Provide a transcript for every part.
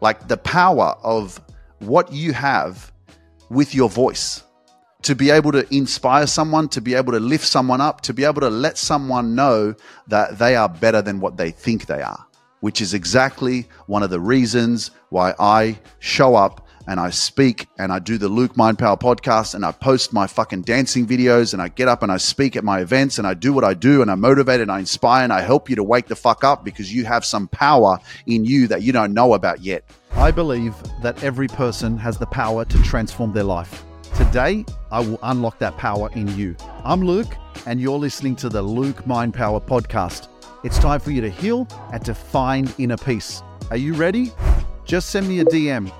like the power of what you have with your voice. To be able to inspire someone, to be able to lift someone up, to be able to let someone know that they are better than what they think they are, which is exactly one of the reasons why I show up and I speak and I do the Luke Mind Power podcast and I post my fucking dancing videos and I get up and I speak at my events and I do what I do and I motivate and I inspire and I help you to wake the fuck up because you have some power in you that you don't know about yet. I believe that every person has the power to transform their life. Today, I will unlock that power in you. I'm Luke, and you're listening to the Luke Mind Power podcast. It's time for you to heal and to find inner peace. Are you ready? Just send me a DM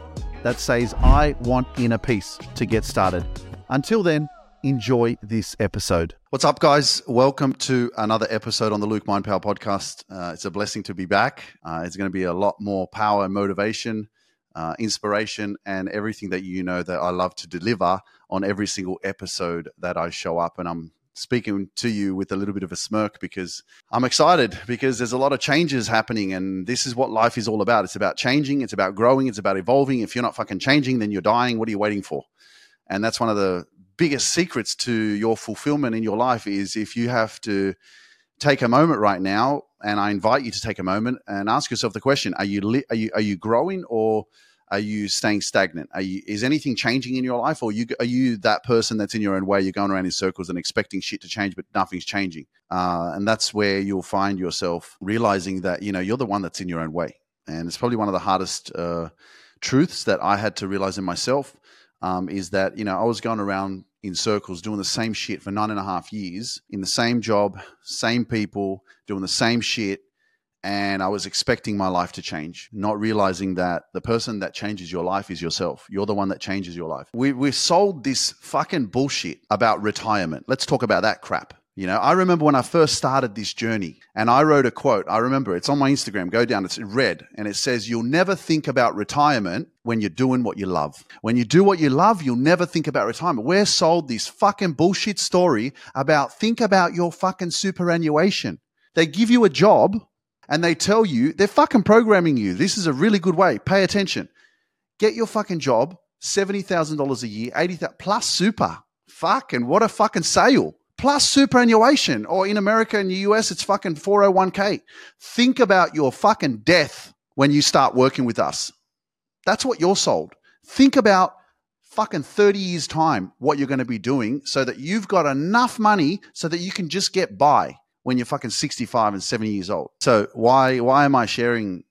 that says, I want inner peace to get started. Until then, enjoy this episode. What's up, guys? Welcome to another episode on the Luke Mind Power podcast. Uh, it's a blessing to be back. Uh, it's going to be a lot more power motivation, uh, inspiration, and everything that you know that I love to deliver on every single episode that I show up. And I'm speaking to you with a little bit of a smirk because I'm excited because there's a lot of changes happening and this is what life is all about. It's about changing, it's about growing, it's about evolving. If you're not fucking changing, then you're dying. What are you waiting for? And that's one of the biggest secrets to your fulfillment in your life is if you have to take a moment right now and I invite you to take a moment and ask yourself the question, are you li- are you are you growing or are you staying stagnant? Are you, is anything changing in your life, or you, are you that person that's in your own way? You're going around in circles and expecting shit to change, but nothing's changing. Uh, and that's where you'll find yourself realizing that you know you're the one that's in your own way. And it's probably one of the hardest uh, truths that I had to realize in myself um, is that you know I was going around in circles doing the same shit for nine and a half years in the same job, same people, doing the same shit and I was expecting my life to change, not realizing that the person that changes your life is yourself. You're the one that changes your life. We we sold this fucking bullshit about retirement. Let's talk about that crap. You know, I remember when I first started this journey and I wrote a quote. I remember it's on my Instagram. Go down, it's red and it says, You'll never think about retirement when you're doing what you love. When you do what you love, you'll never think about retirement. We're sold this fucking bullshit story about think about your fucking superannuation. They give you a job and they tell you they're fucking programming you. This is a really good way. Pay attention. Get your fucking job, seventy thousand dollars a year, eighty thousand plus super. Fucking what a fucking sale. Plus superannuation, or in America and the US, it's fucking 401k. Think about your fucking death when you start working with us. That's what you're sold. Think about fucking 30 years' time what you're going to be doing so that you've got enough money so that you can just get by when you're fucking 65 and 70 years old. So why why am I sharing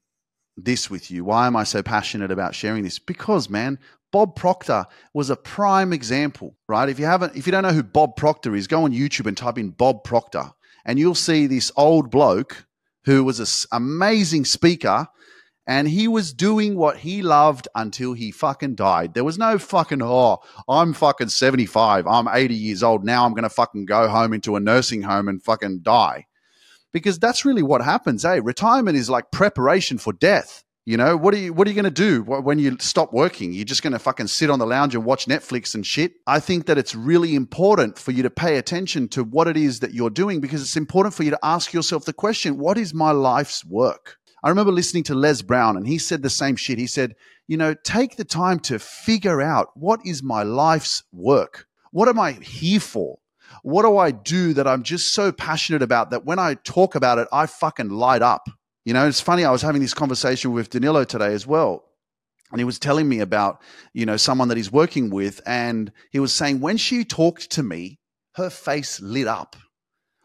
this with you? Why am I so passionate about sharing this? Because man, Bob Proctor was a prime example, right? If you haven't if you don't know who Bob Proctor is, go on YouTube and type in Bob Proctor and you'll see this old bloke who was an amazing speaker and he was doing what he loved until he fucking died. There was no fucking, oh, I'm fucking 75. I'm 80 years old. Now I'm going to fucking go home into a nursing home and fucking die. Because that's really what happens, eh? Retirement is like preparation for death. You know, what are you what are you going to do when you stop working? You're just going to fucking sit on the lounge and watch Netflix and shit. I think that it's really important for you to pay attention to what it is that you're doing because it's important for you to ask yourself the question, what is my life's work? I remember listening to Les Brown and he said the same shit. He said, you know, take the time to figure out what is my life's work? What am I here for? What do I do that I'm just so passionate about that when I talk about it, I fucking light up? You know, it's funny. I was having this conversation with Danilo today as well. And he was telling me about, you know, someone that he's working with. And he was saying, when she talked to me, her face lit up.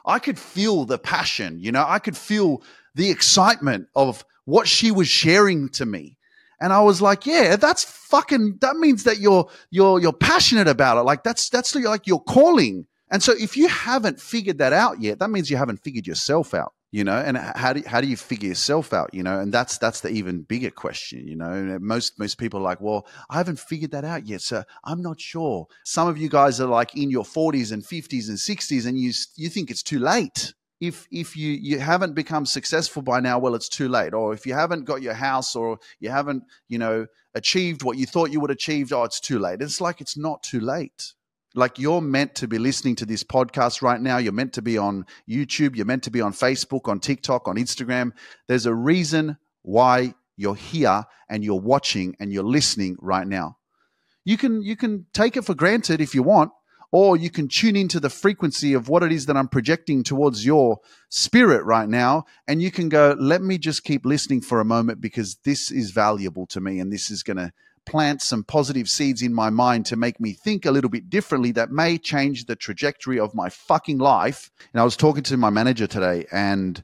I could feel the passion, you know, I could feel the excitement of what she was sharing to me. And I was like, yeah, that's fucking, that means that you're, you're, you're passionate about it. Like that's, that's like your calling. And so if you haven't figured that out yet, that means you haven't figured yourself out, you know, and how do, how do you figure yourself out, you know, and that's, that's the even bigger question, you know, most, most people are like, well, I haven't figured that out yet. So I'm not sure. Some of you guys are like in your forties and fifties and sixties and you, you think it's too late if if you you haven't become successful by now well it's too late. Or if you haven't got your house or you haven't you know achieved what you thought you would achieve oh it's too late. It's like it's not too late. Like you're meant to be listening to this podcast right now. You're meant to be on youtube. You're meant to be on facebook on tiktok on instagram. There's a reason why you're here, and you're watching and you're listening right now. You can you can take it for granted if you want, or you can tune into the frequency of what it is that I'm projecting towards your spirit right now. And you can go, let me just keep listening for a moment because this is valuable to me and this is going to plant some positive seeds in my mind to make me think a little bit differently that may change the trajectory of my fucking life. And I was talking to my manager today and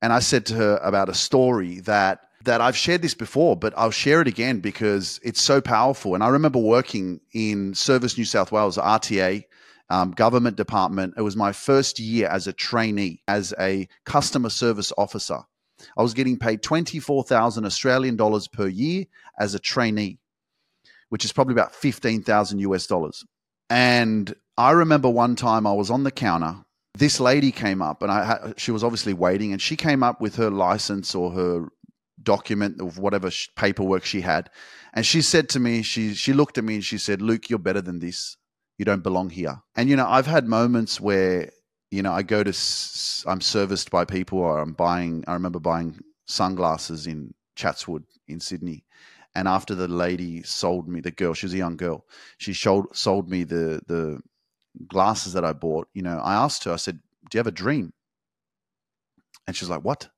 and I said to her about a story that that I've shared this before, but I'll share it again because it's so powerful. And I remember working in Service New South Wales, RTA, um, government department. It was my first year as a trainee, as a customer service officer. I was getting paid 24,000 Australian dollars per year as a trainee, which is probably about 15,000 US dollars. And I remember one time I was on the counter. This lady came up, and I she was obviously waiting, and she came up with her license or her document of whatever paperwork she had, and she said to me, she she looked at me and she said, "Luke, you're better than this you don't belong here. And you know, I've had moments where you know I go to I'm serviced by people, or I'm buying. I remember buying sunglasses in Chatswood in Sydney, and after the lady sold me the girl, she was a young girl. She sold sold me the the glasses that I bought. You know, I asked her. I said, "Do you have a dream?" And she's like, "What?"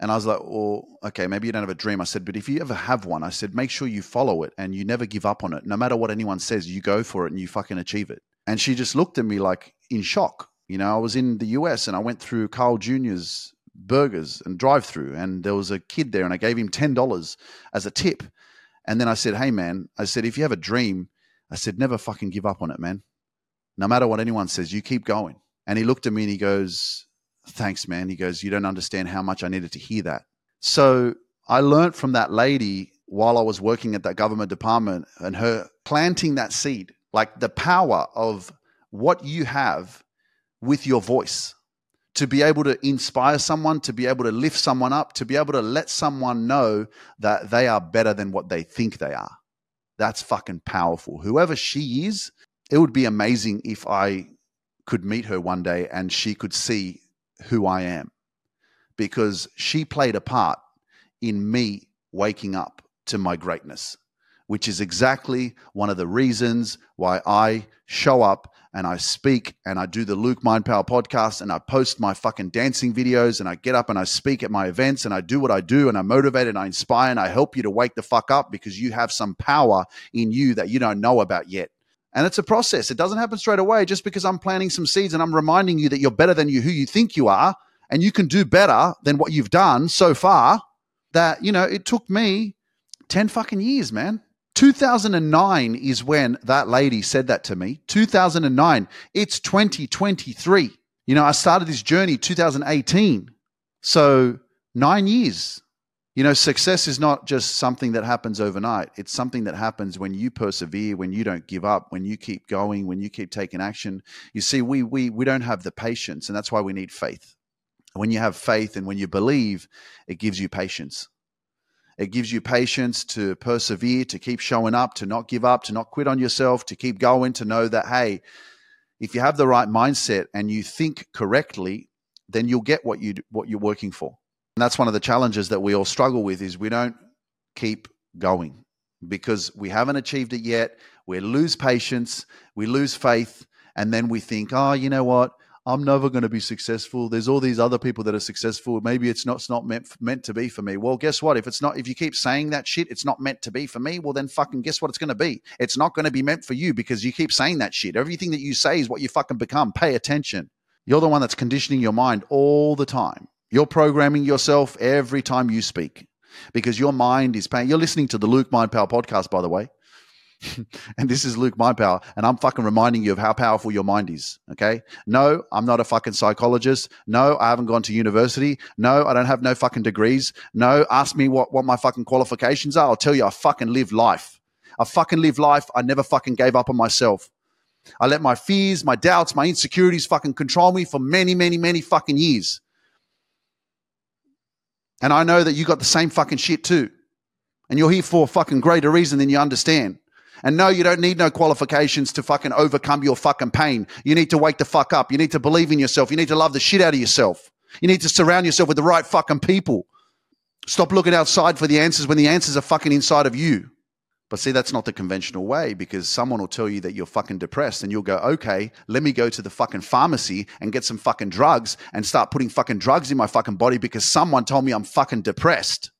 And I was like, well, okay, maybe you don't have a dream. I said, but if you ever have one, I said, make sure you follow it and you never give up on it. No matter what anyone says, you go for it and you fucking achieve it. And she just looked at me like in shock. You know, I was in the US and I went through Carl Jr.'s burgers and drive through, and there was a kid there, and I gave him $10 as a tip. And then I said, hey, man, I said, if you have a dream, I said, never fucking give up on it, man. No matter what anyone says, you keep going. And he looked at me and he goes, thanks, man. He goes, you don't understand how much I needed to hear that. So I learned from that lady while I was working at that government department and her planting that seed, like the power of what you have with your voice to be able to inspire someone, to be able to lift someone up, to be able to let someone know that they are better than what they think they are. That's fucking powerful. Whoever she is, it would be amazing if I could meet her one day and she could see who I am because she played a part in me waking up to my greatness, which is exactly one of the reasons why I show up and I speak and I do the Luke Mind Power podcast and I post my fucking dancing videos and I get up and I speak at my events and I do what I do and I motivate and I inspire and I help you to wake the fuck up because you have some power in you that you don't know about yet. And it's a process. It doesn't happen straight away just because I'm planting some seeds and I'm reminding you that you're better than you who you think you are and you can do better than what you've done so far. That, you know, it took me 10 fucking years, man. 2009 is when that lady said that to me. 2009. It's 2023. You know, I started this journey 2018. So, 9 years. You know, success is not just something that happens overnight. It's something that happens when you persevere, when you don't give up, when you keep going, when you keep taking action. You see, we we we don't have the patience, and that's why we need faith. When you have faith and when you believe, it gives you patience. It gives you patience to persevere, to keep showing up, to not give up, to not quit on yourself, to keep going, to know that hey, if you have the right mindset and you think correctly, then you'll get what you what you're working for. And that's one of the challenges that we all struggle with is we don't keep going because we haven't achieved it yet. We lose patience, we lose faith, and then we think, oh, you know what? I'm never going to be successful. There's all these other people that are successful. Maybe it's not, it's not meant meant to be for me. Well, guess what? If it's not, if you keep saying that shit, it's not meant to be for me. Well, then fucking guess what? It's going to be. It's not going to be meant for you because you keep saying that shit. Everything that you say is what you fucking become. Pay attention. You're the one that's conditioning your mind all the time. You're programming yourself every time you speak because your mind is paying. You're listening to the Luke Mind Power podcast, by the way. and this is Luke Mind Power, and I'm fucking reminding you of how powerful your mind is. Okay. No, I'm not a fucking psychologist. No, I haven't gone to university. No, I don't have no fucking degrees. No, ask me what, what my fucking qualifications are. I'll tell you, I fucking live life. I fucking live life. I never fucking gave up on myself. I let my fears, my doubts, my insecurities fucking control me for many, many, many fucking years. And I know that you got the same fucking shit too. And you're here for a fucking greater reason than you understand. And no, you don't need no qualifications to fucking overcome your fucking pain. You need to wake the fuck up. You need to believe in yourself. You need to love the shit out of yourself. You need to surround yourself with the right fucking people. Stop looking outside for the answers when the answers are fucking inside of you. But see, that's not the conventional way because someone will tell you that you're fucking depressed and you'll go, okay, let me go to the fucking pharmacy and get some fucking drugs and start putting fucking drugs in my fucking body because someone told me I'm fucking depressed.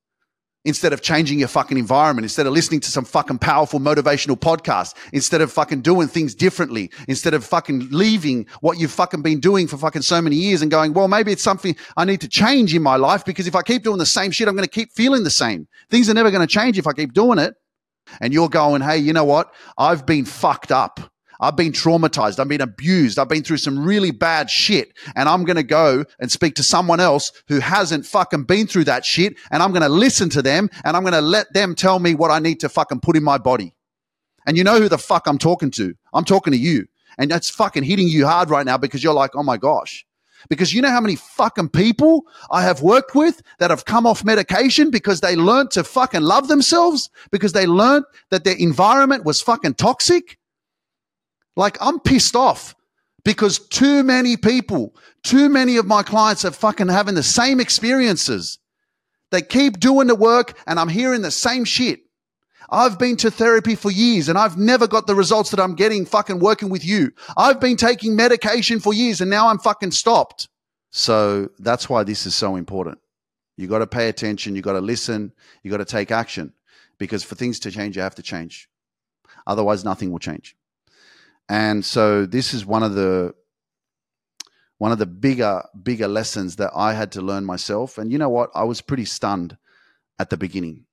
Instead of changing your fucking environment, instead of listening to some fucking powerful motivational podcast, instead of fucking doing things differently, instead of fucking leaving what you've fucking been doing for fucking so many years and going, well, maybe it's something I need to change in my life because if I keep doing the same shit, I'm going to keep feeling the same. Things are never going to change if I keep doing it and you're going, hey, you know what? I've been fucked up. I've been traumatized. I've been abused. I've been through some really bad shit. And I'm going to go and speak to someone else who hasn't fucking been through that shit. And I'm going to listen to them and I'm going to let them tell me what I need to fucking put in my body. And you know who the fuck I'm talking to? I'm talking to you. And that's fucking hitting you hard right now because you're like, oh my gosh, because you know how many fucking people I have worked with that have come off medication because they learned to fucking love themselves, because they learned that their environment was fucking toxic. Like, I'm pissed off because too many people, too many of my clients are fucking having the same experiences. They keep doing the work and I'm hearing the same shit. I've been to therapy for years and I've never got the results that I'm getting fucking working with you. I've been taking medication for years and now I'm fucking stopped. So that's why this is so important. You got to pay attention. You got to listen. You got to take action because for things to change, you have to change. Otherwise, nothing will change. And so this is one of the one of the bigger bigger lessons that I had to learn myself. And you know what? I was pretty stunned at the beginning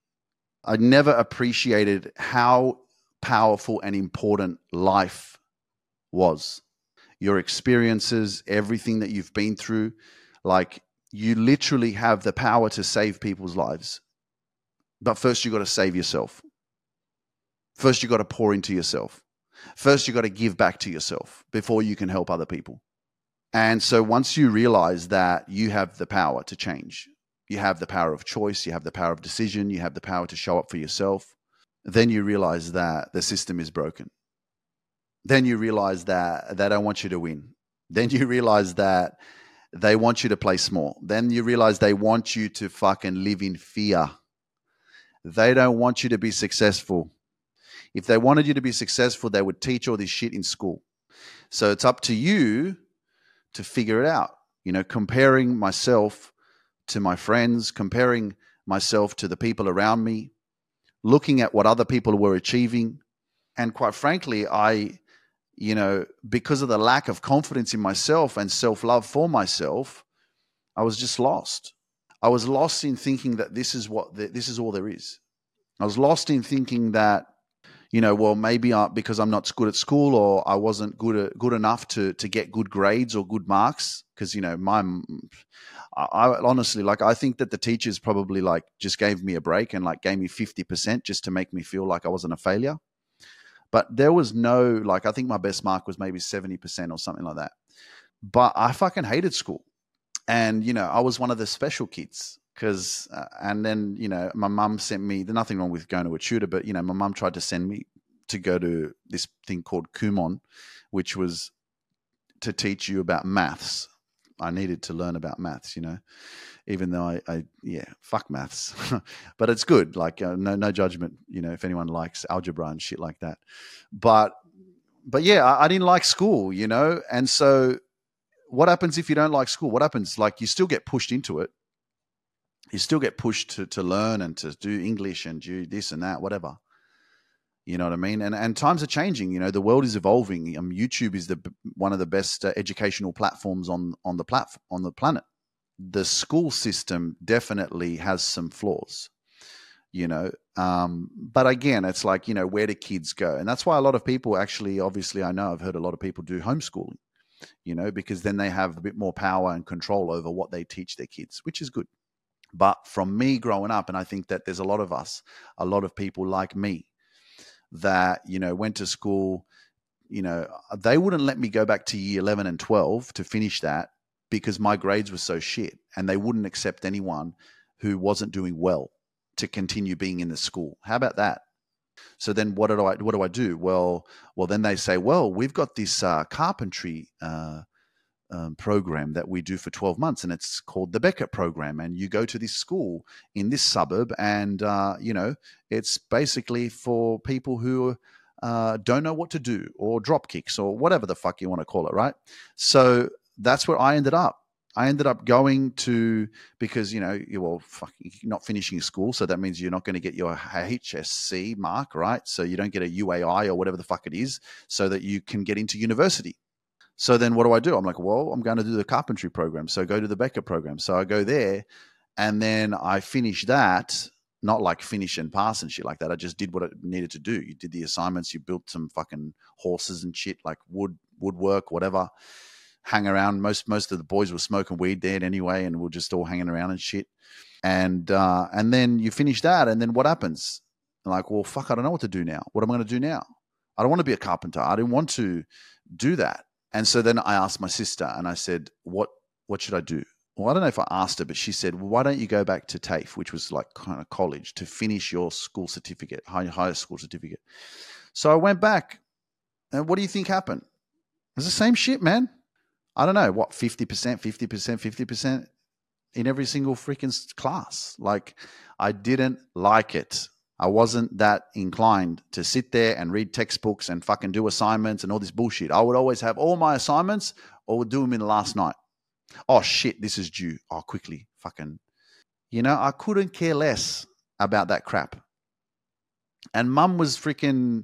I never appreciated how powerful and important life was. Your experiences, everything that you've been through, like you literally have the power to save people's lives. But first, you've got to save yourself. First, you've got to pour into yourself. First, you've got to give back to yourself before you can help other people. And so, once you realize that you have the power to change, you have the power of choice, you have the power of decision, you have the power to show up for yourself, then you realize that the system is broken. Then you realize that they don't want you to win. Then you realize that they want you to play small. Then you realize they want you to fucking live in fear. They don't want you to be successful. If they wanted you to be successful, they would teach all this shit in school. So it's up to you to figure it out. You know, comparing myself to my friends, comparing myself to the people around me, looking at what other people were achieving. And quite frankly, I, you know, because of the lack of confidence in myself and self love for myself, I was just lost. I was lost in thinking that this is what the, this is all there is. I was lost in thinking that you know, well, maybe I, because I'm not good at school or I wasn't good at, good enough to to get good grades or good marks. Because you know, my I, I, honestly like I think that the teachers probably like just gave me a break and like gave me fifty percent just to make me feel like I wasn't a failure. But there was no like I think my best mark was maybe seventy percent or something like that. But I fucking hated school, and you know, I was one of the special kids because uh, and then you know my mum sent me there's nothing wrong with going to a tutor but you know my mum tried to send me to go to this thing called kumon which was to teach you about maths. I needed to learn about maths you know even though i, I yeah fuck maths. But it's good like uh, no no judgment you know if anyone likes algebra and shit like that. But but yeah I, I didn't like school you know and so what happens if you don't like school? What happens? Like you still get pushed into it you still get pushed to, to learn and to do English and do this and that, whatever. You know what I mean? And and times are changing. You know, the world is evolving. Um, YouTube is the one of the best uh, educational platforms on on the platform on the planet. The school system definitely has some flaws. You know, um, but again, it's like you know, where do kids go? And that's why a lot of people actually, obviously, I know I've heard a lot of people do homeschooling. You know, because then they have a bit more power and control over what they teach their kids, which is good. But from me growing up, and I think that there's a lot of us, a lot of people like me that, you know, went to school, you know, they wouldn't let me go back to year 11 and 12 to finish that because my grades were so shit and they wouldn't accept anyone who wasn't doing well to continue being in the school. How about that? So then what do I what do I do? Well, well then they say, well, we've got this uh, carpentry uh, um, program that we do for 12 months and it's called the beckett program and you go to this school in this suburb and uh, you know it's basically for people who uh, don't know what to do or drop kicks or whatever the fuck you want to call it right so that's where i ended up I ended up going to because you know you well fucking not finishing school, so that means you're not going to get your HSC mark, right? So you don't get a UAI or whatever the fuck it is, so that you can get into university. So then what do I do? I'm like, well, I'm going to do the carpentry program. So go to the Becker program. So I go there, and then I finish that. Not like finish and pass and shit like that. I just did what I needed to do. You did the assignments. You built some fucking horses and shit, like wood, woodwork, whatever hang around. Most most of the boys were smoking weed there anyway, and we are just all hanging around and shit. And uh, and then you finish that, and then what happens? like, well, fuck, I don't know what to do now. What am I going to do now? I don't want to be a carpenter. I didn't want to do that. And so then I asked my sister, and I said, what what should I do? Well, I don't know if I asked her, but she said, well, why don't you go back to TAFE, which was like kind of college, to finish your school certificate, high, higher school certificate. So I went back, and what do you think happened? It's the same shit, man. I don't know what 50%, 50%, 50% in every single freaking class. Like I didn't like it. I wasn't that inclined to sit there and read textbooks and fucking do assignments and all this bullshit. I would always have all my assignments or would do them in the last night. Oh shit, this is due. Oh, quickly, fucking. You know, I couldn't care less about that crap. And mum was freaking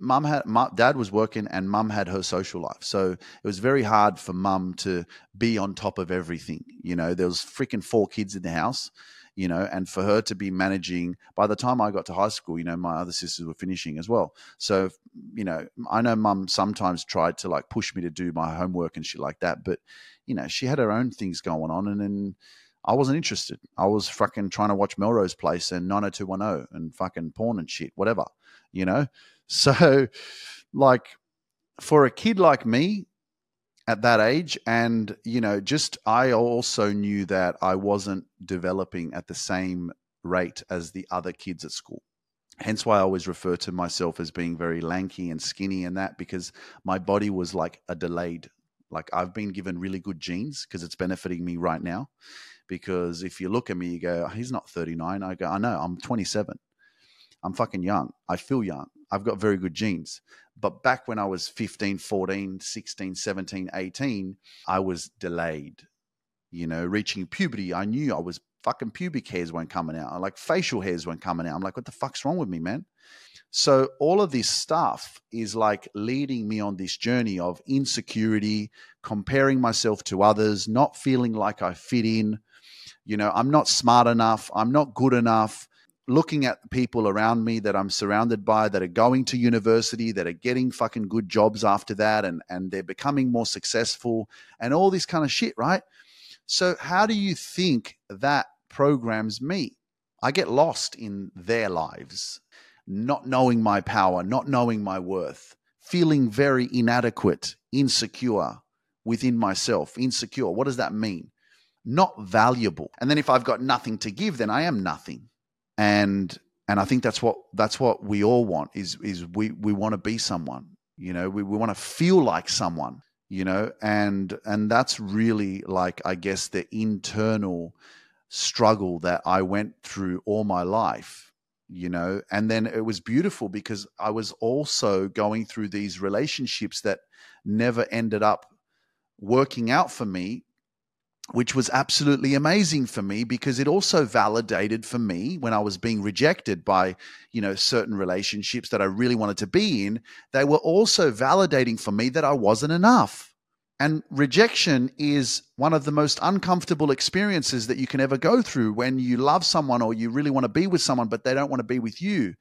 mum had dad was working and mum had her social life so it was very hard for mum to be on top of everything you know there was freaking four kids in the house you know and for her to be managing by the time i got to high school you know my other sisters were finishing as well so you know i know mum sometimes tried to like push me to do my homework and shit like that but you know she had her own things going on and then I wasn't interested. I was fucking trying to watch Melrose Place and 90210 and fucking porn and shit, whatever, you know? So, like, for a kid like me at that age, and, you know, just I also knew that I wasn't developing at the same rate as the other kids at school. Hence why I always refer to myself as being very lanky and skinny and that because my body was like a delayed. Like I've been given really good genes because it's benefiting me right now. Because if you look at me, you go, oh, he's not 39. I go, I know, I'm 27. I'm fucking young. I feel young. I've got very good genes. But back when I was 15, 14, 16, 17, 18, I was delayed. You know, reaching puberty, I knew I was fucking pubic hairs weren't coming out. Like facial hairs weren't coming out. I'm like, what the fuck's wrong with me, man? So all of this stuff is like leading me on this journey of insecurity, comparing myself to others, not feeling like I fit in. You know, I'm not smart enough. I'm not good enough looking at people around me that I'm surrounded by that are going to university, that are getting fucking good jobs after that, and, and they're becoming more successful and all this kind of shit, right? So, how do you think that programs me? I get lost in their lives, not knowing my power, not knowing my worth, feeling very inadequate, insecure within myself. Insecure. What does that mean? Not valuable. And then if I've got nothing to give, then I am nothing and and I think that's what that's what we all want is is we we want to be someone you know we, we want to feel like someone you know? And and that's really like I guess the internal struggle that I went through all my life you know? And then it was beautiful because I was also going through these relationships that never ended up working out for me which was absolutely amazing for me because it also validated for me when I was being rejected by, you know, certain relationships that I really wanted to be in, they were also validating for me that I wasn't enough. And rejection is one of the most uncomfortable experiences that you can ever go through when you love someone or you really want to be with someone, but they don't want to be with you.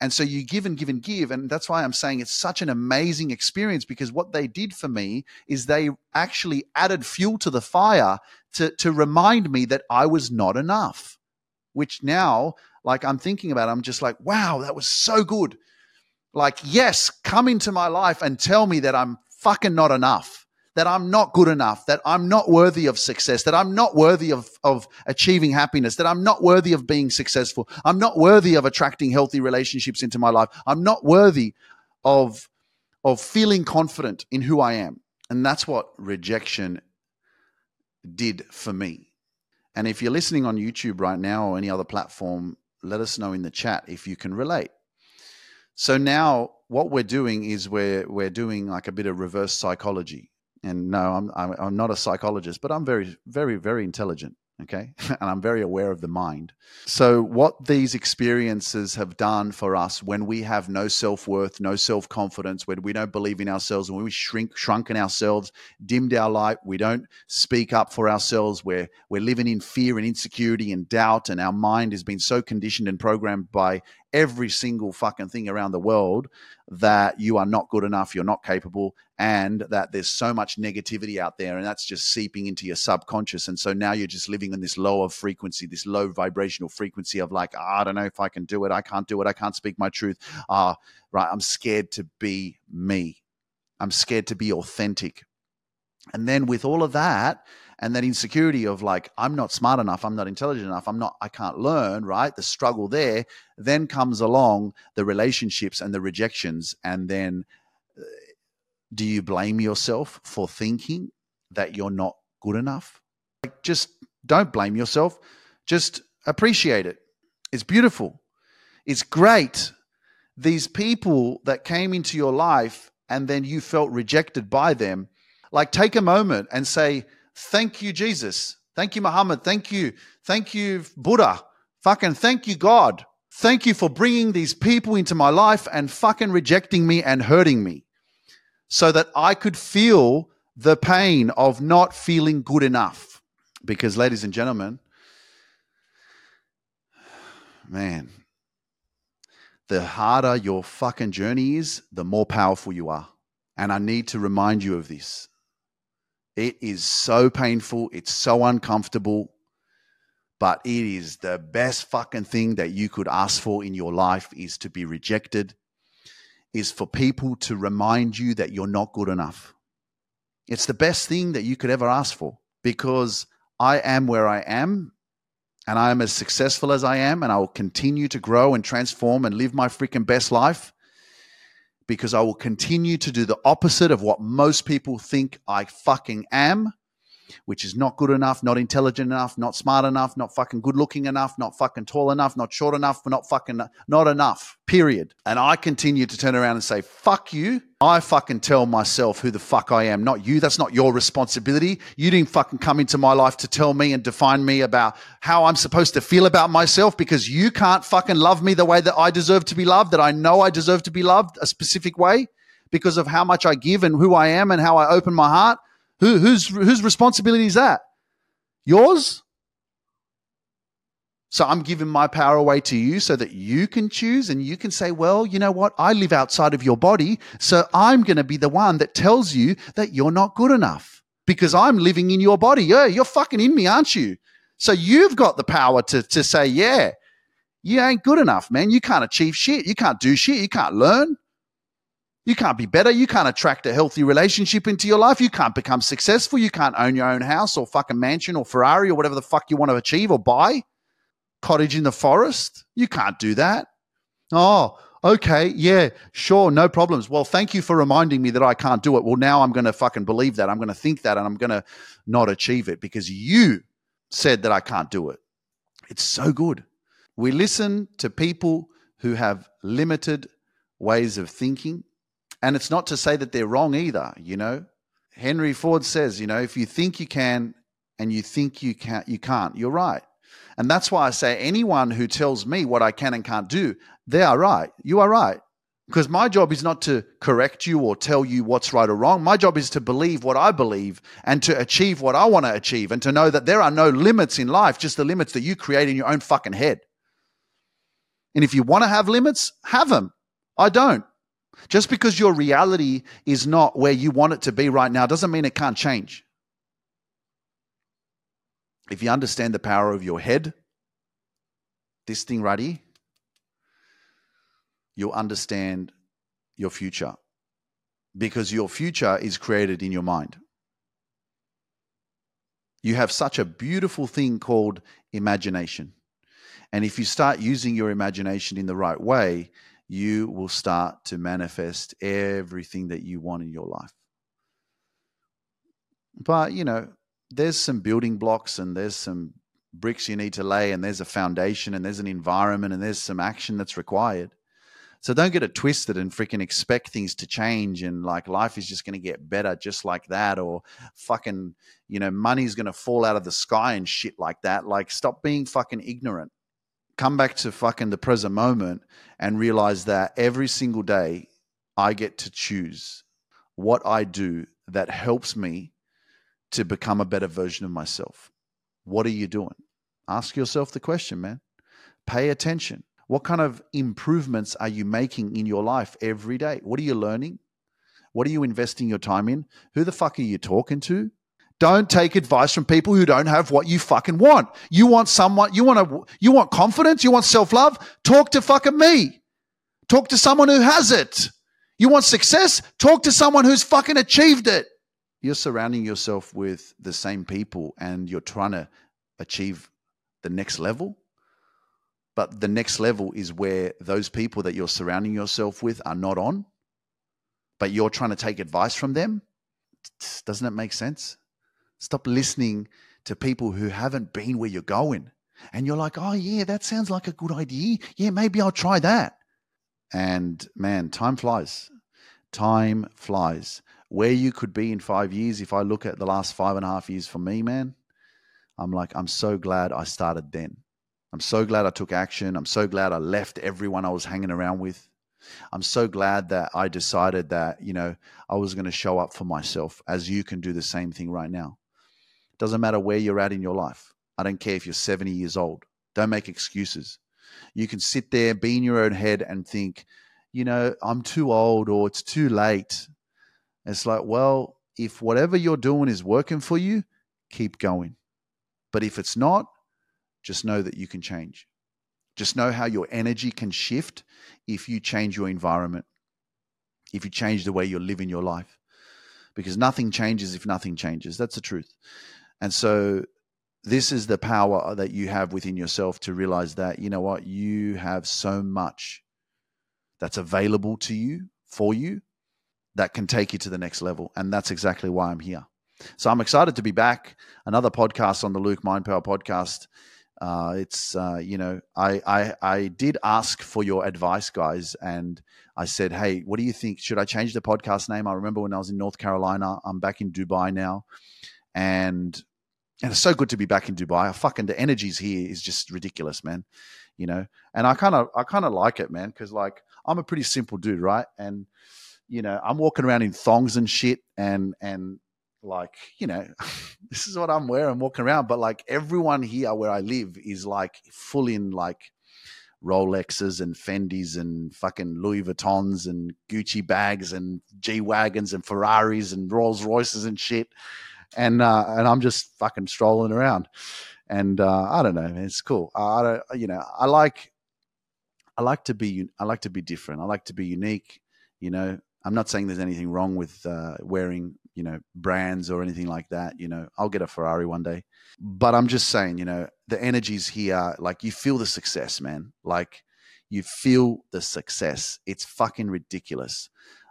And so you give and give and give. And that's why I'm saying it's such an amazing experience because what they did for me is they actually added fuel to the fire to, to remind me that I was not enough, which now, like I'm thinking about, it, I'm just like, wow, that was so good. Like, yes, come into my life and tell me that I'm fucking not enough that I'm not good enough, that I'm not worthy of success, that I'm not worthy of, of achieving happiness, that I'm not worthy of being successful. I'm not worthy of attracting healthy relationships into my life. I'm not worthy of, of feeling confident in who I am. And that's what rejection did for me. And if you're listening on YouTube right now or any other platform, let us know in the chat if you can relate. So now what we're doing is we're we're doing like a bit of reverse psychology. And no, I'm I'm, not a psychologist, but I'm very very very intelligent okay? And i'm very aware of the mind. So what these experiences have done for us when we have no self-worth no self-confidence when we don't believe in ourselves when we shrink shrunken ourselves dimmed our light we don't speak up for ourselves we're we're living in fear and insecurity and doubt and our mind has been so conditioned and programmed by every single fucking thing around the world that you are not good enough, you're not capable, and that there's so much negativity out there, and that's just seeping into your subconscious. And so now you're just living in this lower frequency, this low vibrational frequency of like, oh, I don't know if I can do it, I can't do it, I can't speak my truth. Ah, right, I'm scared to be me. I'm scared to be authentic. And then with all of that, and that insecurity of like i'm not smart enough i'm not intelligent enough i'm not i can't learn right the struggle there then comes along the relationships and the rejections. And then uh, do you blame yourself for thinking that you're not good enough? Like just don't blame yourself. Just appreciate it. It's beautiful. It's great. These people that came into your life and then you felt rejected by them like take a moment and say Thank you, Jesus. Thank you, Muhammad. Thank you. Thank you, Buddha. Fucking thank you, God. Thank you for bringing these people into my life and fucking rejecting me and hurting me so that I could feel the pain of not feeling good enough. Because, ladies and gentlemen, man, the harder your fucking journey is, the more powerful you are. And I need to remind you of this. It is so painful. It's so uncomfortable, but it is the best fucking thing that you could ask for in your life is to be rejected, is for people to remind you that you're not good enough. It's the best thing that you could ever ask for because I am where I am and I am as successful as I am and I will continue to grow and transform and live my freaking best life because I will continue to do the opposite of what most people think I fucking am which is not good enough, not intelligent enough, not smart enough, not fucking good looking enough, not fucking tall enough, not short enough, not fucking not enough. Period. And I continue to turn around and say, fuck you. I fucking tell myself who the fuck I am, not you. That's not your responsibility. You didn't fucking come into my life to tell me and define me about how I'm supposed to feel about myself because you can't fucking love me the way that I deserve to be loved, that I know I deserve to be loved a specific way because of how much I give and who I am and how I open my heart. Who, whose, whose responsibility is that? Yours? So I'm giving my power away to you so that you can choose and you can say, well, you know what? I live outside of your body. So I'm going to be the one that tells you that you're not good enough because I'm living in your body. Yeah, you're fucking in me, aren't you? So you've got the power to, to say, yeah, you ain't good enough, man. You can't achieve shit. You can't do shit. You can't learn. You can't be better. You can't attract a healthy relationship into your life. You can't become successful. You can't own your own house or fucking mansion or Ferrari or whatever the fuck you want to achieve or buy. Cottage in the forest. You can't do that. Oh, okay. Yeah, sure. No problems. Well, thank you for reminding me that I can't do it. Well, now I'm going to fucking believe that. I'm going to think that and I'm going to not achieve it because you said that I can't do it. It's so good. We listen to people who have limited ways of thinking and it's not to say that they're wrong either, you know. Henry Ford says, you know, if you think you can and you think you can't, you can't. You're right. And that's why I say anyone who tells me what I can and can't do, they are right. You are right. Because my job is not to correct you or tell you what's right or wrong. My job is to believe what I believe and to achieve what I want to achieve and to know that there are no limits in life, just the limits that you create in your own fucking head. And if you want to have limits, have them. I don't. Just because your reality is not where you want it to be right now doesn't mean it can't change. If you understand the power of your head, this thing right here, you'll understand your future because your future is created in your mind. You have such a beautiful thing called imagination. And if you start using your imagination in the right way, you will start to manifest everything that you want in your life. But, you know, there's some building blocks and there's some bricks you need to lay and there's a foundation and there's an environment and there's some action that's required. So don't get it twisted and freaking expect things to change and like life is just going to get better just like that or fucking, you know, money's going to fall out of the sky and shit like that. Like stop being fucking ignorant. Come back to fucking the present moment and realize that every single day I get to choose what I do that helps me to become a better version of myself. What are you doing? Ask yourself the question, man. Pay attention. What kind of improvements are you making in your life every day? What are you learning? What are you investing your time in? Who the fuck are you talking to? Don't take advice from people who don't have what you fucking want. You want someone, you want to, you want confidence, you want self-love? Talk to fucking me. Talk to someone who has it. You want success? Talk to someone who's fucking achieved it. You're surrounding yourself with the same people and you're trying to achieve the next level. But the next level is where those people that you're surrounding yourself with are not on, but you're trying to take advice from them. Doesn't it make sense? Stop listening to people who haven't been where you're going. And you're like, oh, yeah, that sounds like a good idea. Yeah, maybe I'll try that. And man, time flies. Time flies. Where you could be in five years, if I look at the last five and a half years for me, man, I'm like, I'm so glad I started then. I'm so glad I took action. I'm so glad I left everyone I was hanging around with. I'm so glad that I decided that, you know, I was going to show up for myself as you can do the same thing right now. Doesn't matter where you're at in your life. I don't care if you're 70 years old. Don't make excuses. You can sit there, be in your own head and think, you know, I'm too old or it's too late. It's like, well, if whatever you're doing is working for you, keep going. But if it's not, just know that you can change. Just know how your energy can shift if you change your environment, if you change the way you're living your life. Because nothing changes if nothing changes. That's the truth. And so, this is the power that you have within yourself to realize that, you know what, you have so much that's available to you for you that can take you to the next level. And that's exactly why I'm here. So I'm excited to be back. Another podcast on the Luke Mind Power podcast uh, it's uh, you know I, I I did ask for your advice, guys, and I said, hey, what do you think? Should I change the podcast name? I remember when I was in North Carolina. I'm back in Dubai now, and and it's so good to be back in Dubai. Fucking the energies here is just ridiculous, man. You know, and I kind of I kind of like it, man, because like I'm a pretty simple dude, right? And you know, I'm walking around in thongs and shit, and and like you know this is what i'm wearing walking around but like everyone here where i live is like full in like rolexes and fendis and fucking louis vuittons and gucci bags and g wagons and ferraris and rolls royces and shit and uh and i'm just fucking strolling around and uh i don't know it's cool i don't you know i like i like to be i like to be different i like to be unique you know I'm not saying there's anything wrong with uh, wearing, you know, brands or anything like that. You know, I'll get a Ferrari one day, but I'm just saying, you know, the energy's here. Like you feel the success, man. Like you feel the success. It's fucking ridiculous.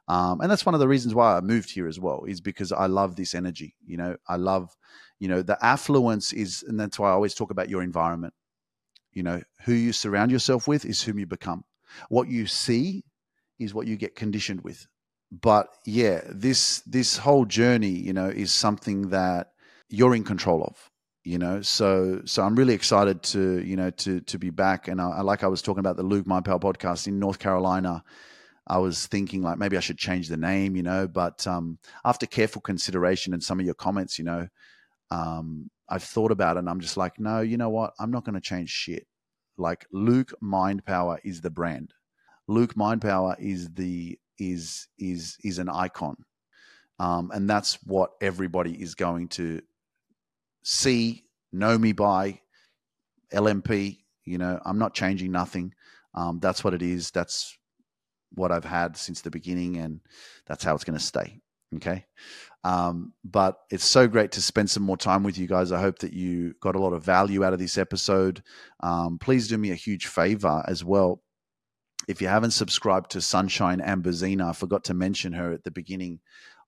Um, and that's one of the reasons why I moved here as well, is because I love this energy. You know, I love, you know, the affluence is, and that's why I always talk about your environment. You know, who you surround yourself with is whom you become. What you see is what you get conditioned with but yeah, this this whole journey, you know, is something that you're in control of. You know, so so I'm really excited to you know to to be back, and I, like I was talking about the Luke Mind Power podcast in North Carolina. I was thinking like maybe I should change the name, you know, but um, after careful consideration and some of your comments, you know, um, I've thought about it and I'm just like, no, you know what? I'm not going to change shit. Like Luke Mind Power is the brand. Luke Mind Power is the is is is an icon, um, and that's what everybody is going to see, know me by. LMP, you know, I'm not changing nothing. Um, that's what it is. That's what I've had since the beginning, and that's how it's going to stay. Okay. Um, but it's so great to spend some more time with you guys. I hope that you got a lot of value out of this episode. Um, please do me a huge favor as well if you haven't subscribed to Sunshine Ambozina, I forgot to mention her at the beginning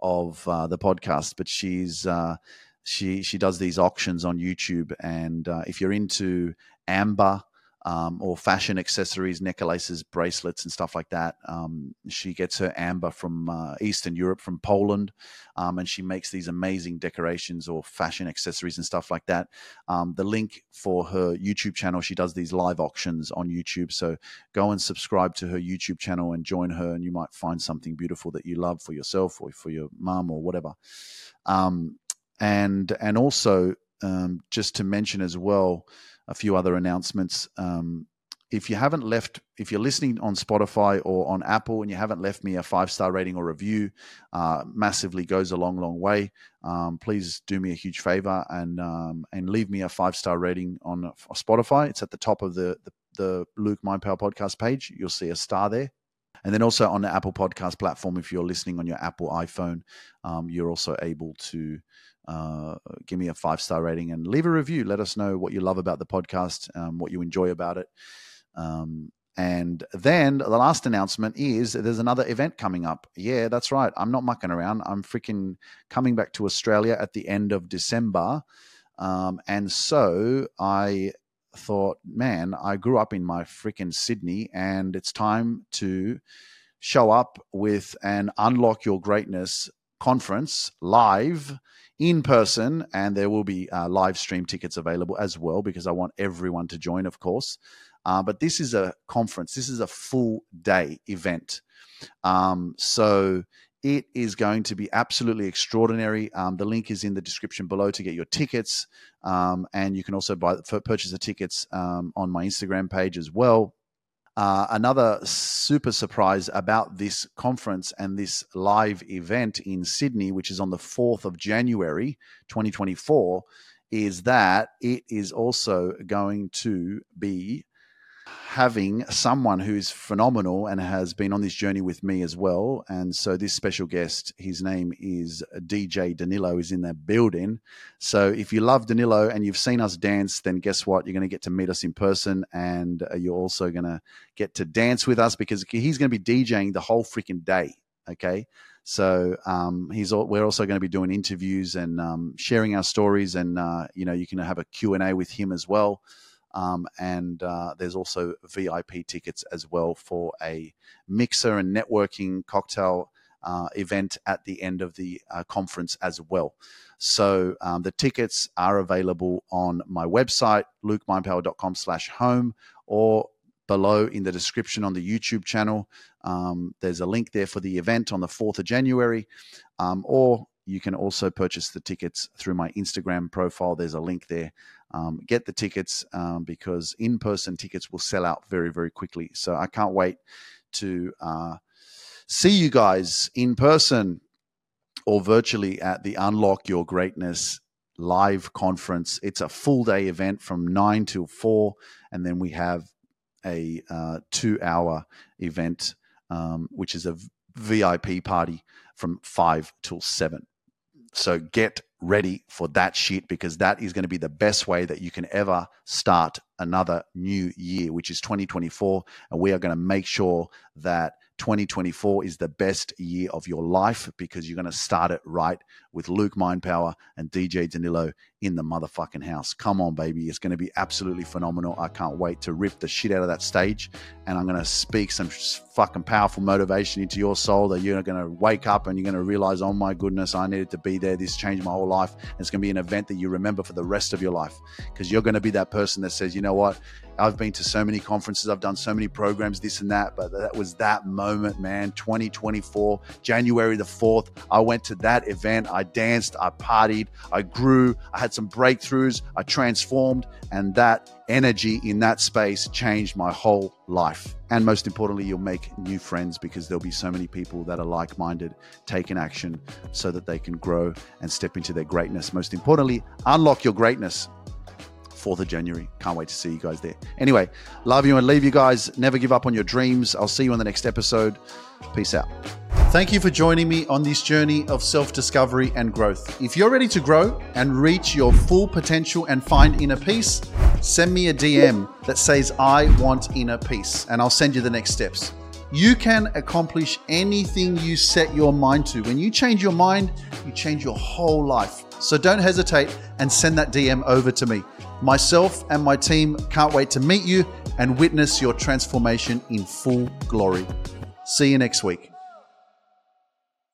of uh, the podcast, but she's uh, she she does these auctions on YouTube, and uh, if you're into amber um, or fashion accessories, necklaces, bracelets, and stuff like that. Um, she gets her amber from uh, Eastern Europe, from Poland, um, and she makes these amazing decorations or fashion accessories and stuff like that. Um, the link for her YouTube channel, she does these live auctions on YouTube. So go and subscribe to her YouTube channel and join her, and you might find something beautiful that you love for yourself or for your mum or whatever. Um, and and also um, just to mention as well a few other announcements. Um, if you haven't left, if you're listening on Spotify or on Apple and you haven't left me a five star rating or review, uh, massively goes a long, long way. Um, please do me a huge favor and um, and leave me a five star rating on Spotify. It's at the top of the, the the Luke Mind Power podcast page. You'll see a star there. And then also on the Apple Podcast platform, if you're listening on your Apple iPhone, um, you're also able to uh, give me a five star rating and leave a review. Let us know what you love about the podcast, um, what you enjoy about it. Um, and then the last announcement is there's another event coming up. Yeah, that's right. I'm not mucking around. I'm freaking coming back to Australia at the end of December. Um, and so I thought, man, I grew up in my freaking Sydney, and it's time to show up with an Unlock Your Greatness conference live in person, and there will be uh, live stream tickets available as well because I want everyone to join, of course. Uh, but this is a conference, this is a full day event. Um, so it is going to be absolutely extraordinary. Um, the link is in the description below to get your tickets, um, and you can also buy purchase the tickets um, on my Instagram page as well. Uh, another super surprise about this conference and this live event in Sydney, which is on the 4th of January 2024, is that it is also going to be having someone who's phenomenal and has been on this journey with me as well. And so this special guest, his name is DJ Danilo, is in the building. So if you love Danilo and you've seen us dance, then guess what? You're going to get to meet us in person, and uh, you're also going to get to dance with us because he's going to be DJing the whole freaking day. Okay. So um, he's we're also going to be doing interviews and um, sharing our stories, and uh, you know you can have a Q and A with him as well. Um, and uh, there's also VIP tickets as well for a mixer and networking cocktail uh, event at the end of the uh, conference as well. So um, the tickets are available on my website, lukemindpower.com slash home, or below in the description on the YouTube channel. Um, there's a link there for the event on the 4th of January, um, or you can also purchase the tickets through my Instagram profile. There's a link there um, get the tickets um, because in person tickets will sell out very, very quickly. So I can't wait to uh, see you guys in person or virtually at the Unlock Your Greatness live conference. It's a full day event from 9 till 4, and then we have a uh, two hour event, um, which is a VIP party from 5 till 7. So get ready for that shit because that is going to be the best way that you can ever start another new year, which is 2024. And we are going to make sure that 2024 is the best year of your life because you're going to start it right with Luke Mind Power and DJ Danilo in the motherfucking house. Come on, baby. It's going to be absolutely phenomenal. I can't wait to rip the shit out of that stage. And I'm going to speak some fucking powerful motivation into your soul that you're going to wake up and you're going to realize, oh my goodness, I needed to be there. This changed my whole life. And it's going to be an event that you remember for the rest of your life because you're going to be that person that says, you know what? I've been to so many conferences, I've done so many programs, this and that, but that was that moment, man. 2024, January the 4th, I went to that event. I danced, I partied, I grew, I had some breakthroughs, I transformed, and that energy in that space changed my whole life. And most importantly, you'll make new friends because there'll be so many people that are like minded, taking action so that they can grow and step into their greatness. Most importantly, unlock your greatness 4th of January. Can't wait to see you guys there. Anyway, love you and leave you guys. Never give up on your dreams. I'll see you on the next episode. Peace out. Thank you for joining me on this journey of self discovery and growth. If you're ready to grow and reach your full potential and find inner peace, send me a DM that says, I want inner peace, and I'll send you the next steps. You can accomplish anything you set your mind to. When you change your mind, you change your whole life. So don't hesitate and send that DM over to me. Myself and my team can't wait to meet you and witness your transformation in full glory. See you next week.